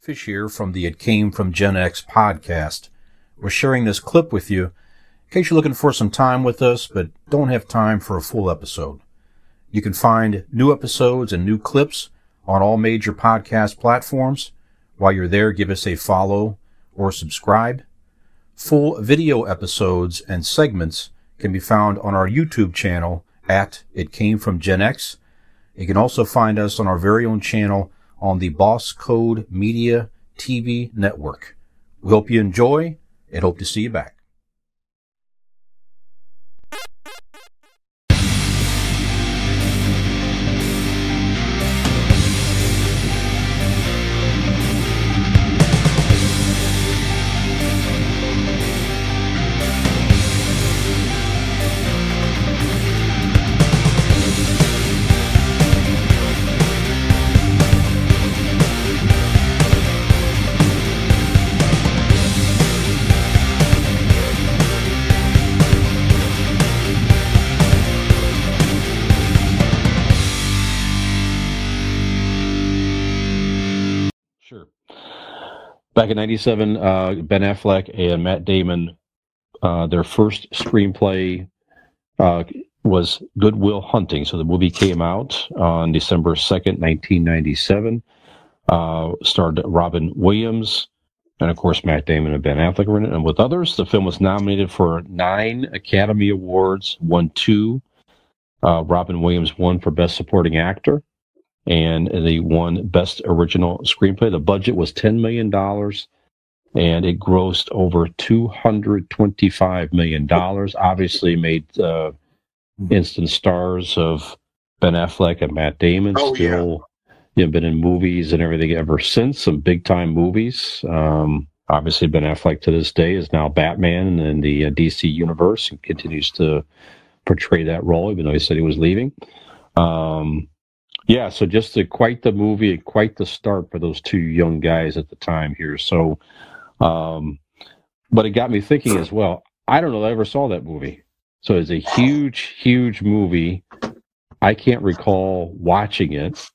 Fish here from the It Came From Gen X podcast. We're sharing this clip with you in case you're looking for some time with us but don't have time for a full episode. You can find new episodes and new clips on all major podcast platforms. While you're there, give us a follow or subscribe. Full video episodes and segments can be found on our YouTube channel at It Came From Gen X. You can also find us on our very own channel on the Boss Code Media TV network. We hope you enjoy and hope to see you back. Back in '97, uh, Ben Affleck and Matt Damon, uh, their first screenplay uh, was Good Will Hunting. So the movie came out on December 2nd, 1997. Uh, starred Robin Williams, and of course Matt Damon and Ben Affleck were in it, and with others. The film was nominated for nine Academy Awards, won two. Uh, Robin Williams won for Best Supporting Actor and they won Best Original Screenplay. The budget was $10 million and it grossed over $225 million. Obviously, made uh, instant stars of Ben Affleck and Matt Damon. Oh, yeah. Still, you know, been in movies and everything ever since, some big time movies. Um, obviously, Ben Affleck to this day is now Batman in the uh, DC universe and continues to portray that role, even though he said he was leaving. Um, yeah, so just a, quite the movie and quite the start for those two young guys at the time here. So, um, but it got me thinking as well. I don't know that I ever saw that movie. So it's a huge, huge movie. I can't recall watching it.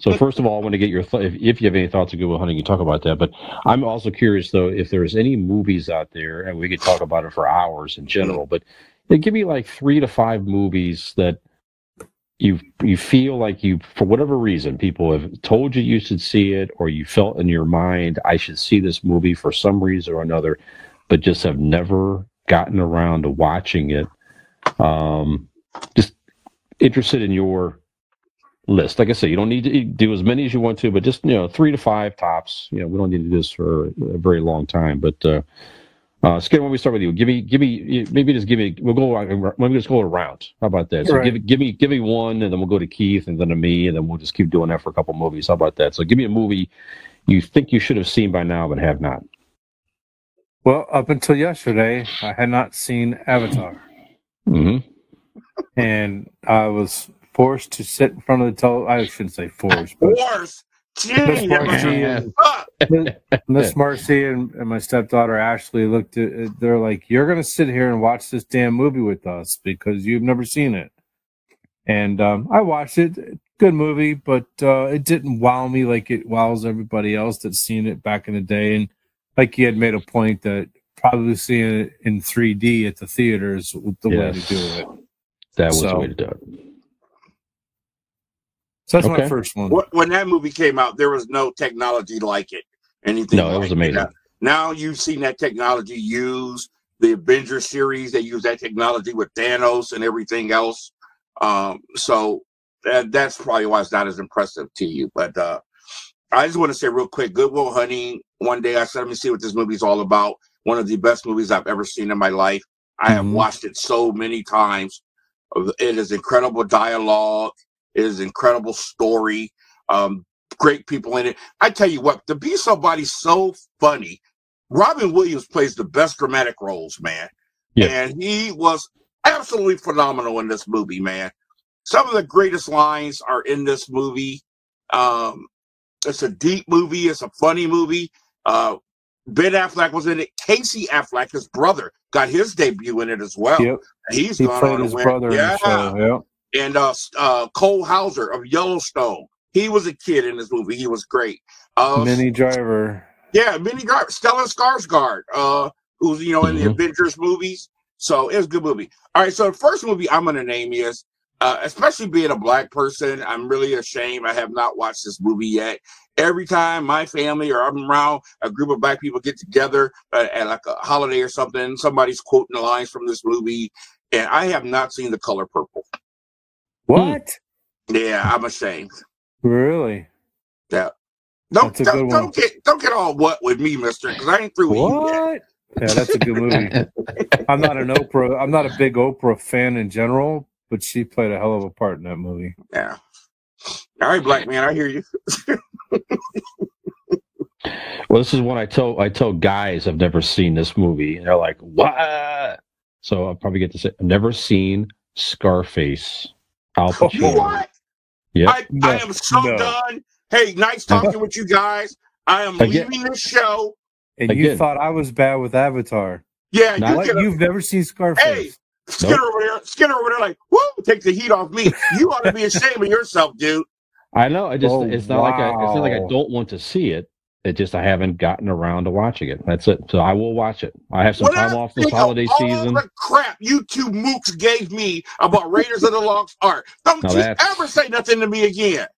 So first of all, I want to get your th- if, if you have any thoughts of Good Will Hunting, you talk about that. But I'm also curious though if there's any movies out there, and we could talk about it for hours in general. But yeah, give me like three to five movies that you you feel like you for whatever reason people have told you you should see it or you felt in your mind I should see this movie for some reason or another but just have never gotten around to watching it um just interested in your list. Like I said you don't need to do as many as you want to but just you know 3 to 5 tops. You know we don't need to do this for a very long time but uh uh, Skin, when we start with you, give me, give me, maybe just give me. We'll go. Let me just go around. How about that? So Right. give, give me, give me one, and then we'll go to Keith, and then to me, and then we'll just keep doing that for a couple movies. How about that? So give me a movie you think you should have seen by now but have not. Well, up until yesterday, I had not seen Avatar, hmm and I was forced to sit in front of the tele. I shouldn't say forced, but Wars. Gee, Miss Marcy and Ah, Miss Marcy and, and my stepdaughter Ashley looked at. it, They're like, "You're going to sit here and watch this damn movie with us because you've never seen it." And um, I watched it. Good movie, but uh, it didn't wow me like it wows everybody else that's seen it back in the day. And like you had made a point that probably seeing it in 3D at the theaters is the way to do it. That was the So- way to do it. So that's Okay. my first one. when that movie came out, there was no technology like it. Anything? No, it was amazing. Now, now you've seen that technology used. The Avengers series, they use that technology with Thanos and everything else. Um, so that, that's probably why it's not as impressive to you. But uh, I just want to say real quick, Good Will Hunting. One day I said, let me see what this movie's all about. One of the best movies I've ever seen in my life. I have Mhm. watched it so many times. It is incredible dialogue. It is incredible story. Um, great people in it. I tell you what, to be somebody so funny, Robin Williams plays the best dramatic roles, man. Yeah. And he was absolutely phenomenal in this movie, man. Some of the greatest lines are in this movie. Um, it's a deep movie. It's a funny movie. Uh, Ben Affleck was in it. Casey Affleck, his brother, got his debut in it as well. Yep, He's he gone played his win- brother in Yeah the show. Yep. And uh, uh, Cole Hauser of Yellowstone He was a kid in this movie. He was great. Uh, Minnie Driver. Yeah, Minnie Driver. Stellan Skarsgård, uh, who's you know in the Mhm. Avengers movies. So it was a good movie. All right, so the first movie I'm gonna name is, uh, especially being a black person, I'm really ashamed I have not watched this movie yet. Every time my family or I'm around a group of black people get together uh, at like a holiday or something, somebody's quoting the lines from this movie, and I have not seen The Color Purple. What? Hmm. Yeah, I'm ashamed. Really? Yeah. Don't That's a don't, good one. don't get don't get all what with me, Mister, because I ain't through with you yet. What? Yeah, that's a good movie. I'm not an Oprah. I'm not a big Oprah fan in general, but she played a hell of a part in that movie. Yeah. All right, black man, I hear you. Well, this is one I tell I tell guys I've never seen this movie, and they're like, "What?" So I'll probably get to say I've never seen Scarface. Al Pacino. What? Yep. I, No, I am so no. done. Hey, nice uh-huh. talking with you guys. I am Again- leaving this show. And you thought I was bad with Avatar. Yeah, Not you What? get a, You've never seen Scarface? Hey. Skinner over there. Skinner over there, like, whoo, take the heat off me. You ought to be ashamed of yourself, dude. I know. I just Oh, it's not like I it's not like I don't want to see it. It just I haven't gotten around to watching it. That's it. So I will watch it. I have some What time off this of holiday all season. the crap you two mooks gave me about Raiders of the Lost Ark. Don't Now you ever say nothing to me again.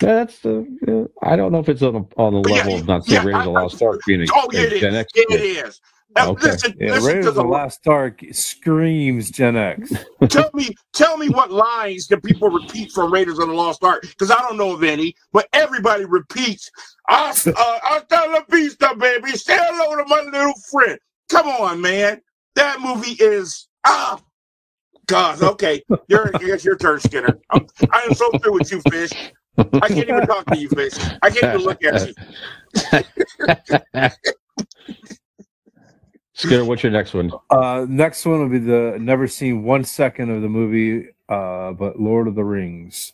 That's the. uh, I don't know if it's on the, on the Yeah, level of not seeing yeah, Raiders of the Lost Ark being Oh, a it is. Gen X Yeah, kid. it is. Now, Okay. listen, Yeah, listen Raiders to of the the Last Ark screams Gen X. tell me tell me what lines that people repeat from Raiders of the Lost Ark because I don't know of any, but everybody repeats. Hasta, uh, hasta la vista, baby. Say hello to my little friend. Come on, man. That movie is ah. God, okay. You're, it's your turn, Skinner. I'm, I am so through with you, fish. I can't even talk to you, fish. I can't even look at you. Skinner, what's your next one? Uh, next one will be the never seen one second of the movie, uh, but Lord of the Rings.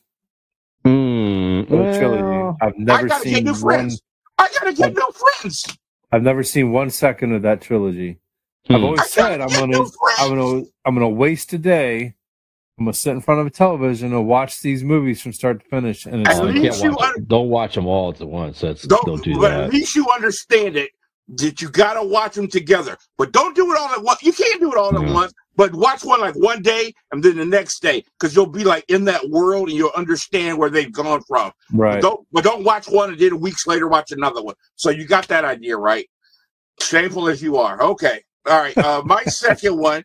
Mm, The trilogy. well, I've never gotta get seen new one. friends. I gotta get new friends. I've never seen one second of that trilogy. I've hmm. always I said I'm gonna. I'm gonna, I'm gonna waste a day. I'm gonna sit in front of a television and watch these movies from start to finish, and it's like, can't watch, un- don't watch them all at once. That's Don't, don't, do but at least you understand it that you gotta watch them together. But don't do it all at once. You can't do it all at once. But watch one like one day and then the next day, because you'll be like in that world and you'll understand where they've gone from. right. But don't but don't watch one and then weeks later watch another one. So you got that idea right. Shameful as you are. Okay. All right. Uh, my second one,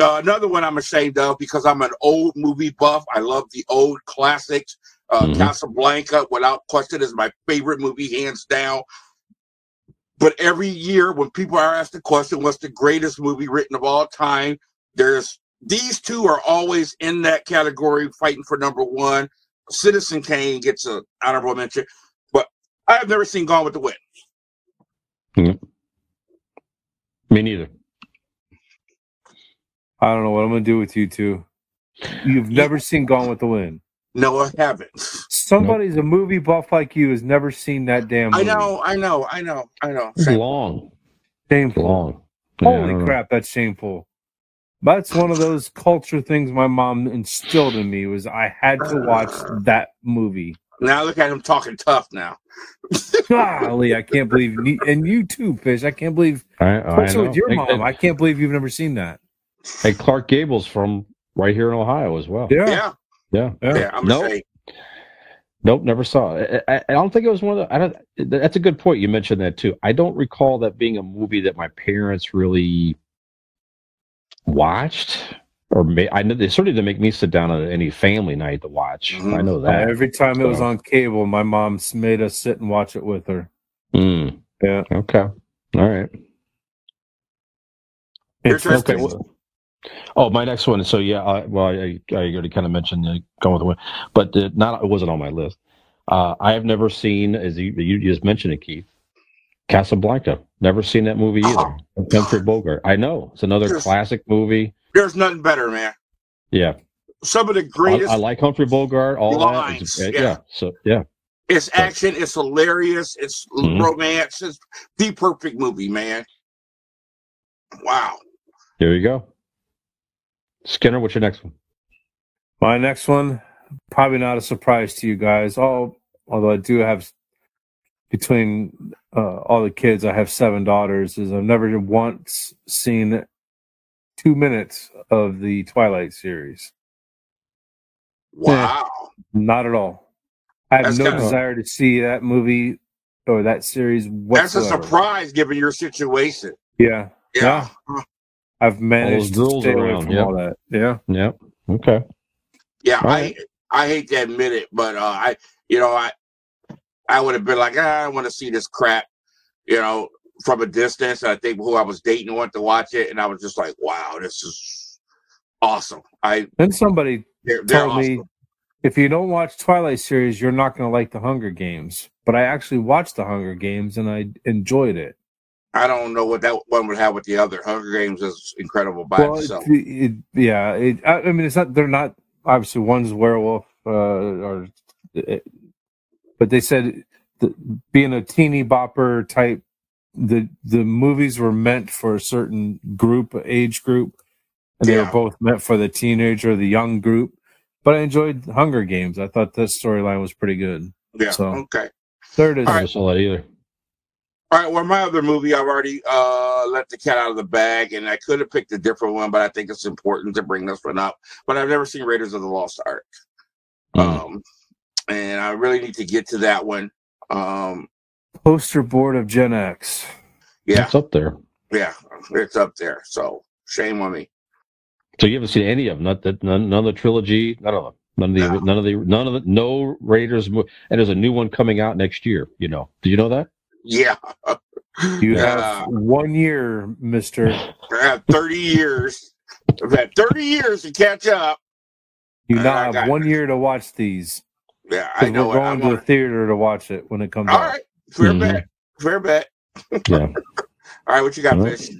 uh, another one I'm ashamed of because I'm an old movie buff. I love the old classics. Uh, Mhm. Casablanca, without question, is my favorite movie, hands down. But every year, when people are asked the question, what's the greatest movie written of all time? There's these two are always in that category, fighting for number one. Citizen Kane gets an honorable mention, but I have never seen Gone with the Wind. Me neither. I don't know what I'm gonna do with you two. You've never seen Gone with the Wind. No, I haven't. Somebody's a movie buff like you has never seen that damn I know, I know, I know, I know. It's long. Shameful. Long. Yeah, Holy don't crap, that's shameful. That's one of those culture things my mom instilled in me was I had to watch uh. that movie. Now look at him talking tough now. Golly, I can't believe and you too, Fish. I can't believe I, I especially know. with your Hey, mom. I can't believe you've never seen that. Hey, Clark Gable's from right here in Ohio as well. Yeah. Yeah, Yeah. Yeah. yeah, I'm No. ashamed. Nope, never saw it. I, I I don't think it was one of the. I don't. That's a good point. You mentioned that too. I don't recall that being a movie that my parents really watched, or may, I know they certainly didn't make me sit down at any family night to watch. Mhm. I know that. Every time it was on cable, my mom made us sit and watch it with her. Mm, Yeah. okay. All right. Your It's turn, Okay. Well, oh, my next one. So yeah, I, well, I, I already kind of mentioned uh, going with the one, but not it wasn't on my list. Uh, I have never seen, as you, you just mentioned it, Keith, Casablanca. Never seen that movie either. Humphrey Bogart. I know it's another Yes. classic movie. There's nothing better, man. Yeah, Some of the greatest. I like Humphrey Bogart. All Lines, that. Yeah. yeah. So yeah, it's action. It's hilarious. It's Mhm. romance. It's the perfect movie, man. Wow. there you go. Skinner, what's your next one? My next one, probably not a surprise to you guys. All although I do have between uh, all the kids, I have seven daughters. Is I've never once seen two minutes of the Twilight series. Wow. Not at all. I have That's no kinda- desire to see that movie or that series That's a surprise given your situation. Yeah, Yeah. I've managed to girls stay away from yeah. all that. Yeah, Yeah. Okay. Yeah, All I right. I hate to admit it, but uh, I you know I I would have been like ah, I want to see this crap, you know, from a distance. I think who I was dating wanted to watch it, and I was just like, wow, this is awesome. I then somebody they're, they're told me if you don't watch Twilight series, you're not going to like the Hunger Games. But I actually watched the Hunger Games and I enjoyed it. I don't know what that one would have with the other. Hunger Games is incredible by well, itself. it, it, yeah, it, I, I mean, it's not. They're not obviously one's werewolf, uh, or, it, but they said the, being a teeny bopper type, the the movies were meant for a certain group, age group, and they Yeah. were both meant for the teenager, or the young group. But I enjoyed Hunger Games. I thought this storyline was pretty good. yeah. so- Okay. There it is. I never saw that either. All right. Well, my other movie, I've already uh, let the cat out of the bag, and I could have picked a different one, but I think it's important to bring this one up. But I've never seen Raiders of the Lost Ark. Mm. um, and I really need to get to that one. Um, Poster board of Gen X. yeah, It's up there. yeah, it's up there. So shame on me. So you haven't seen any of them? Not that none, none of the trilogy. None of them. None of the. No. None of the. None of the. No Raiders. mo- And there's a new one coming out next year. You know? Did you know that? Yeah, You Yeah. have one year, Mister. I have thirty years. I've had thirty years to catch up. You now got- have one year to watch these. Yeah, I know. We're it. I going to the theater to watch it when it comes All out. right, fair Mhm. bet. Fair bet. Yeah. All right, what you got, All Fish?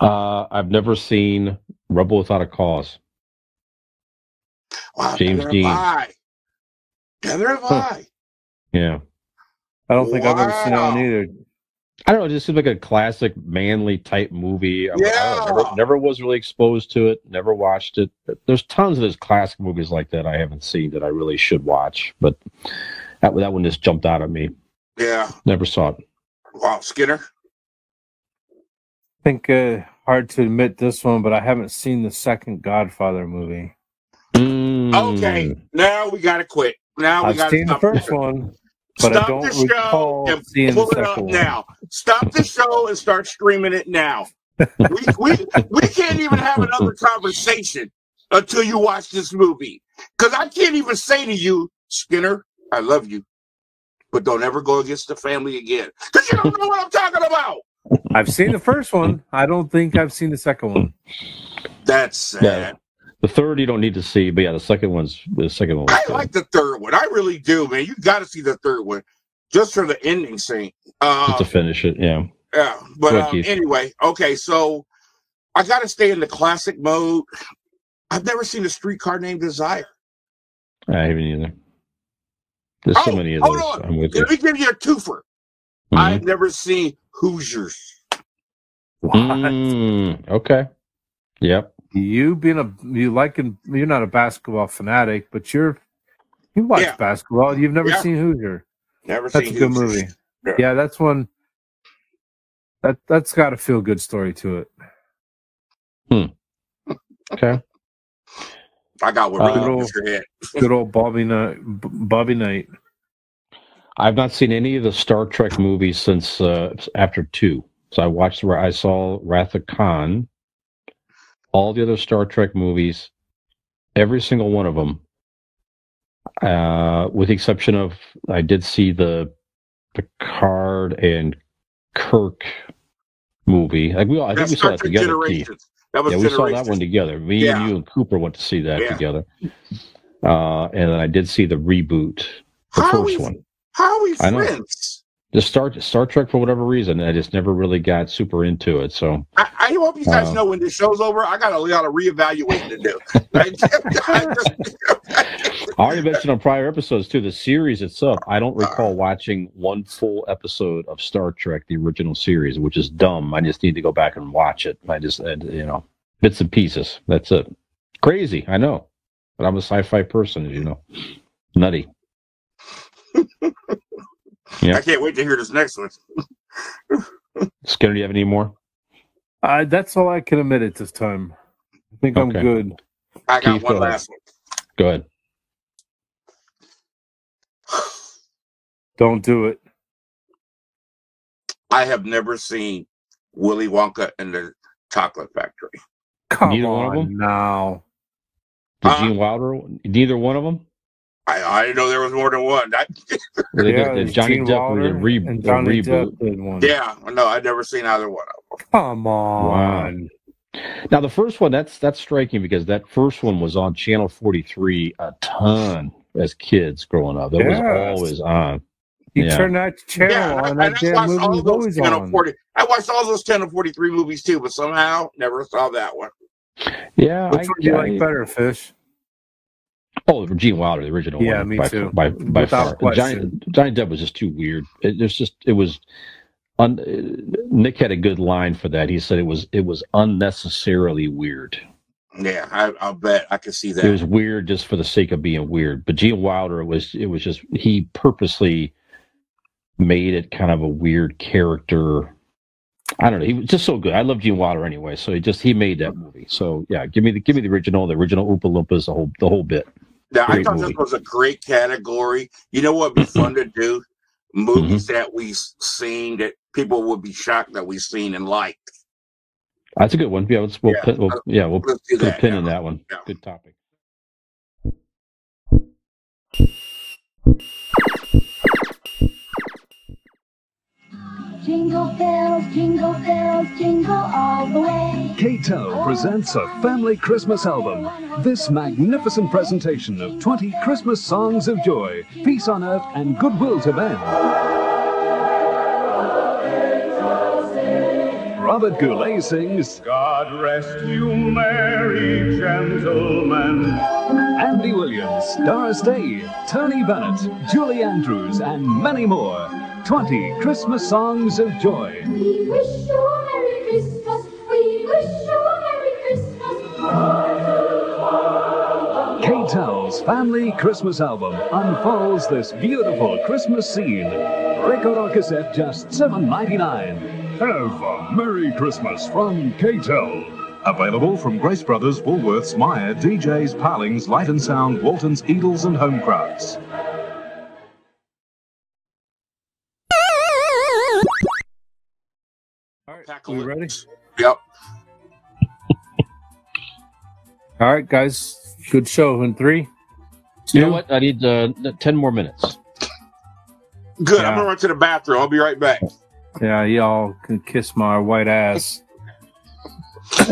Uh, I've never seen Rebel Without a Cause. Wow, James neither Dean. have I. Neither have Huh. I. Yeah. I don't think I've ever seen that one either. I don't know. It just seems like a classic manly type movie. I, I don't Yeah. never, never was really exposed to it. Never watched it. There's tons of those classic movies like that I haven't seen that I really should watch, but that that one just jumped out at me. Yeah. Never saw it. Wow, Skinner. I think uh, hard to admit this one, but I haven't seen the second Godfather movie. Mm. Okay, now we gotta quit. Now we I've gotta seen the first one, but I Stop don't the show and pull it up one. now. Stop the show and start streaming it now. we, we, we can't even have another conversation until you watch this movie. Because I can't even say to you, Skinner, I love you, but don't ever go against the family again. Because you don't know what I'm talking about. I've seen the first one. I don't think I've seen the second one. That's sad. The third you don't need to see, but yeah, the second one's the second one. I good. like the third one. I really do, man. You got to see the third one just for the ending scene. Uh, just to finish it. Yeah. Yeah, but um, anyway, okay, so I got to stay in the classic mode. I've never seen a streetcar named Desire. I haven't either. There's so Oh, many of hold those. on. I'm with you. Let me give you a twofer. Mhm. I've never seen Hoosiers. What? Mm, okay. Yep. You being a you liking you're not a basketball fanatic, but you're you watch Yeah. basketball. You've never Yeah. seen Hoosier. Never seen That's a seen good Hoosiers. movie. Yeah. Yeah, that's one. That that's got a feel good story to it. Hmm. Okay. I got one really Uh, goes your. Good old Bobby Knight. Bobby Knight. I've not seen any of the Star Trek movies since uh, after two. So I watched. Where I saw Wrath of Khan. All the other Star Trek movies, every single one of them, uh, with the exception of I did see the Picard and Kirk movie. Like we all, I think That's we saw that together. That was Yeah, we saw that one together. Me Yeah. and you and Cooper went to see that Yeah. together. Uh, and then I did see the reboot, the How first we, one. How are we friends? The Star Star Trek for whatever reason, I just never really got super into it. So I, I hope you guys Uh, know when this show's over, I got a lot of reevaluating to do. I already mentioned on prior episodes too. The series itself, I don't recall watching one full episode of Star Trek, the original series, which is dumb. I just need to go back and watch it. I just, you know, bits and pieces. That's it. Crazy, I know, but I'm a sci-fi person, as you know. Nutty. Yeah. I can't wait to hear this next one. Skinner, do you have any more? Uh, that's all I can admit at this time. I think I'm good. I got Keith, one go ahead. last one. Go ahead. Don't do it. I have never seen Willy Wonka and the Chocolate Factory. Come Neither one on of them? now. Did Uh, Gene Wilder? Neither one of them. I, I didn't know there was more than one. That, Or they Yeah, did- did Johnny Gene Depp Wilder was a, re- and a Johnny reboot. Depp did one. yeah, no, I've never seen either one of them. Come on. Now the first one that's that's striking because that first one was on Channel 43 a ton as kids growing up. It was always on. You Yeah. turn that channel Yeah, and I, on, that I damn watched movie all was those always 10 on. of 40. I watched all those 10 of 43 movies too, but somehow never saw that one. Yeah, Which I, one do you I- like better, Fish? Oh, Gene Wilder, the original Yeah, one. me by, too. By by Without far, Johnny, question. Johnny Depp was just too weird. It, there's just it was. Un, Nick had a good line for that. He said it was it was unnecessarily weird. Yeah, I, I'll bet I can see that. It was weird just for the sake of being weird. But Gene Wilder was it was just he purposely made it kind of a weird character. I don't know. He was just so good. I love Gene Wilder anyway, so he just he made that movie. So yeah, give me the give me the original, the original Oompa Loompas, the whole the whole bit. Now, I thought movie. this was a great category. You know what would be mm-hmm. fun to do? Mm-hmm. Movies that we've seen that people would be shocked that we've seen and liked. That's a good one. Yeah, let's we'll, Yeah. pin, we'll yeah we'll put a pin in that one. Yeah. Good topic. Jingle bells, jingle bells, jingle all the way. K-tel presents a family Christmas album. This magnificent presentation of 20 Christmas songs of joy, peace on earth, and goodwill to men. Robert Goulet sings, God rest you, merry gentlemen. Andy Williams, Doris Day, Tony Bennett, Julie Andrews, and many more. 20 Christmas songs of joy. We wish you a Merry Christmas. We wish you a Merry Christmas. K-tel's family Christmas album unfolds this beautiful Christmas scene. Record or cassette just $7.99. Have a Merry Christmas from KTEL. Available from Grace Brothers, Woolworths, Myer, DJs, Parlings, Light and Sound, Waltons, Eagles, and Homecrafts. Tackle we it. ready? Yep. All right, guys. Good show. In three, You know what? I need uh, ten more minutes. Good. Yeah. I'm going to run to the bathroom. I'll be right back. Yeah, y'all can kiss my white ass.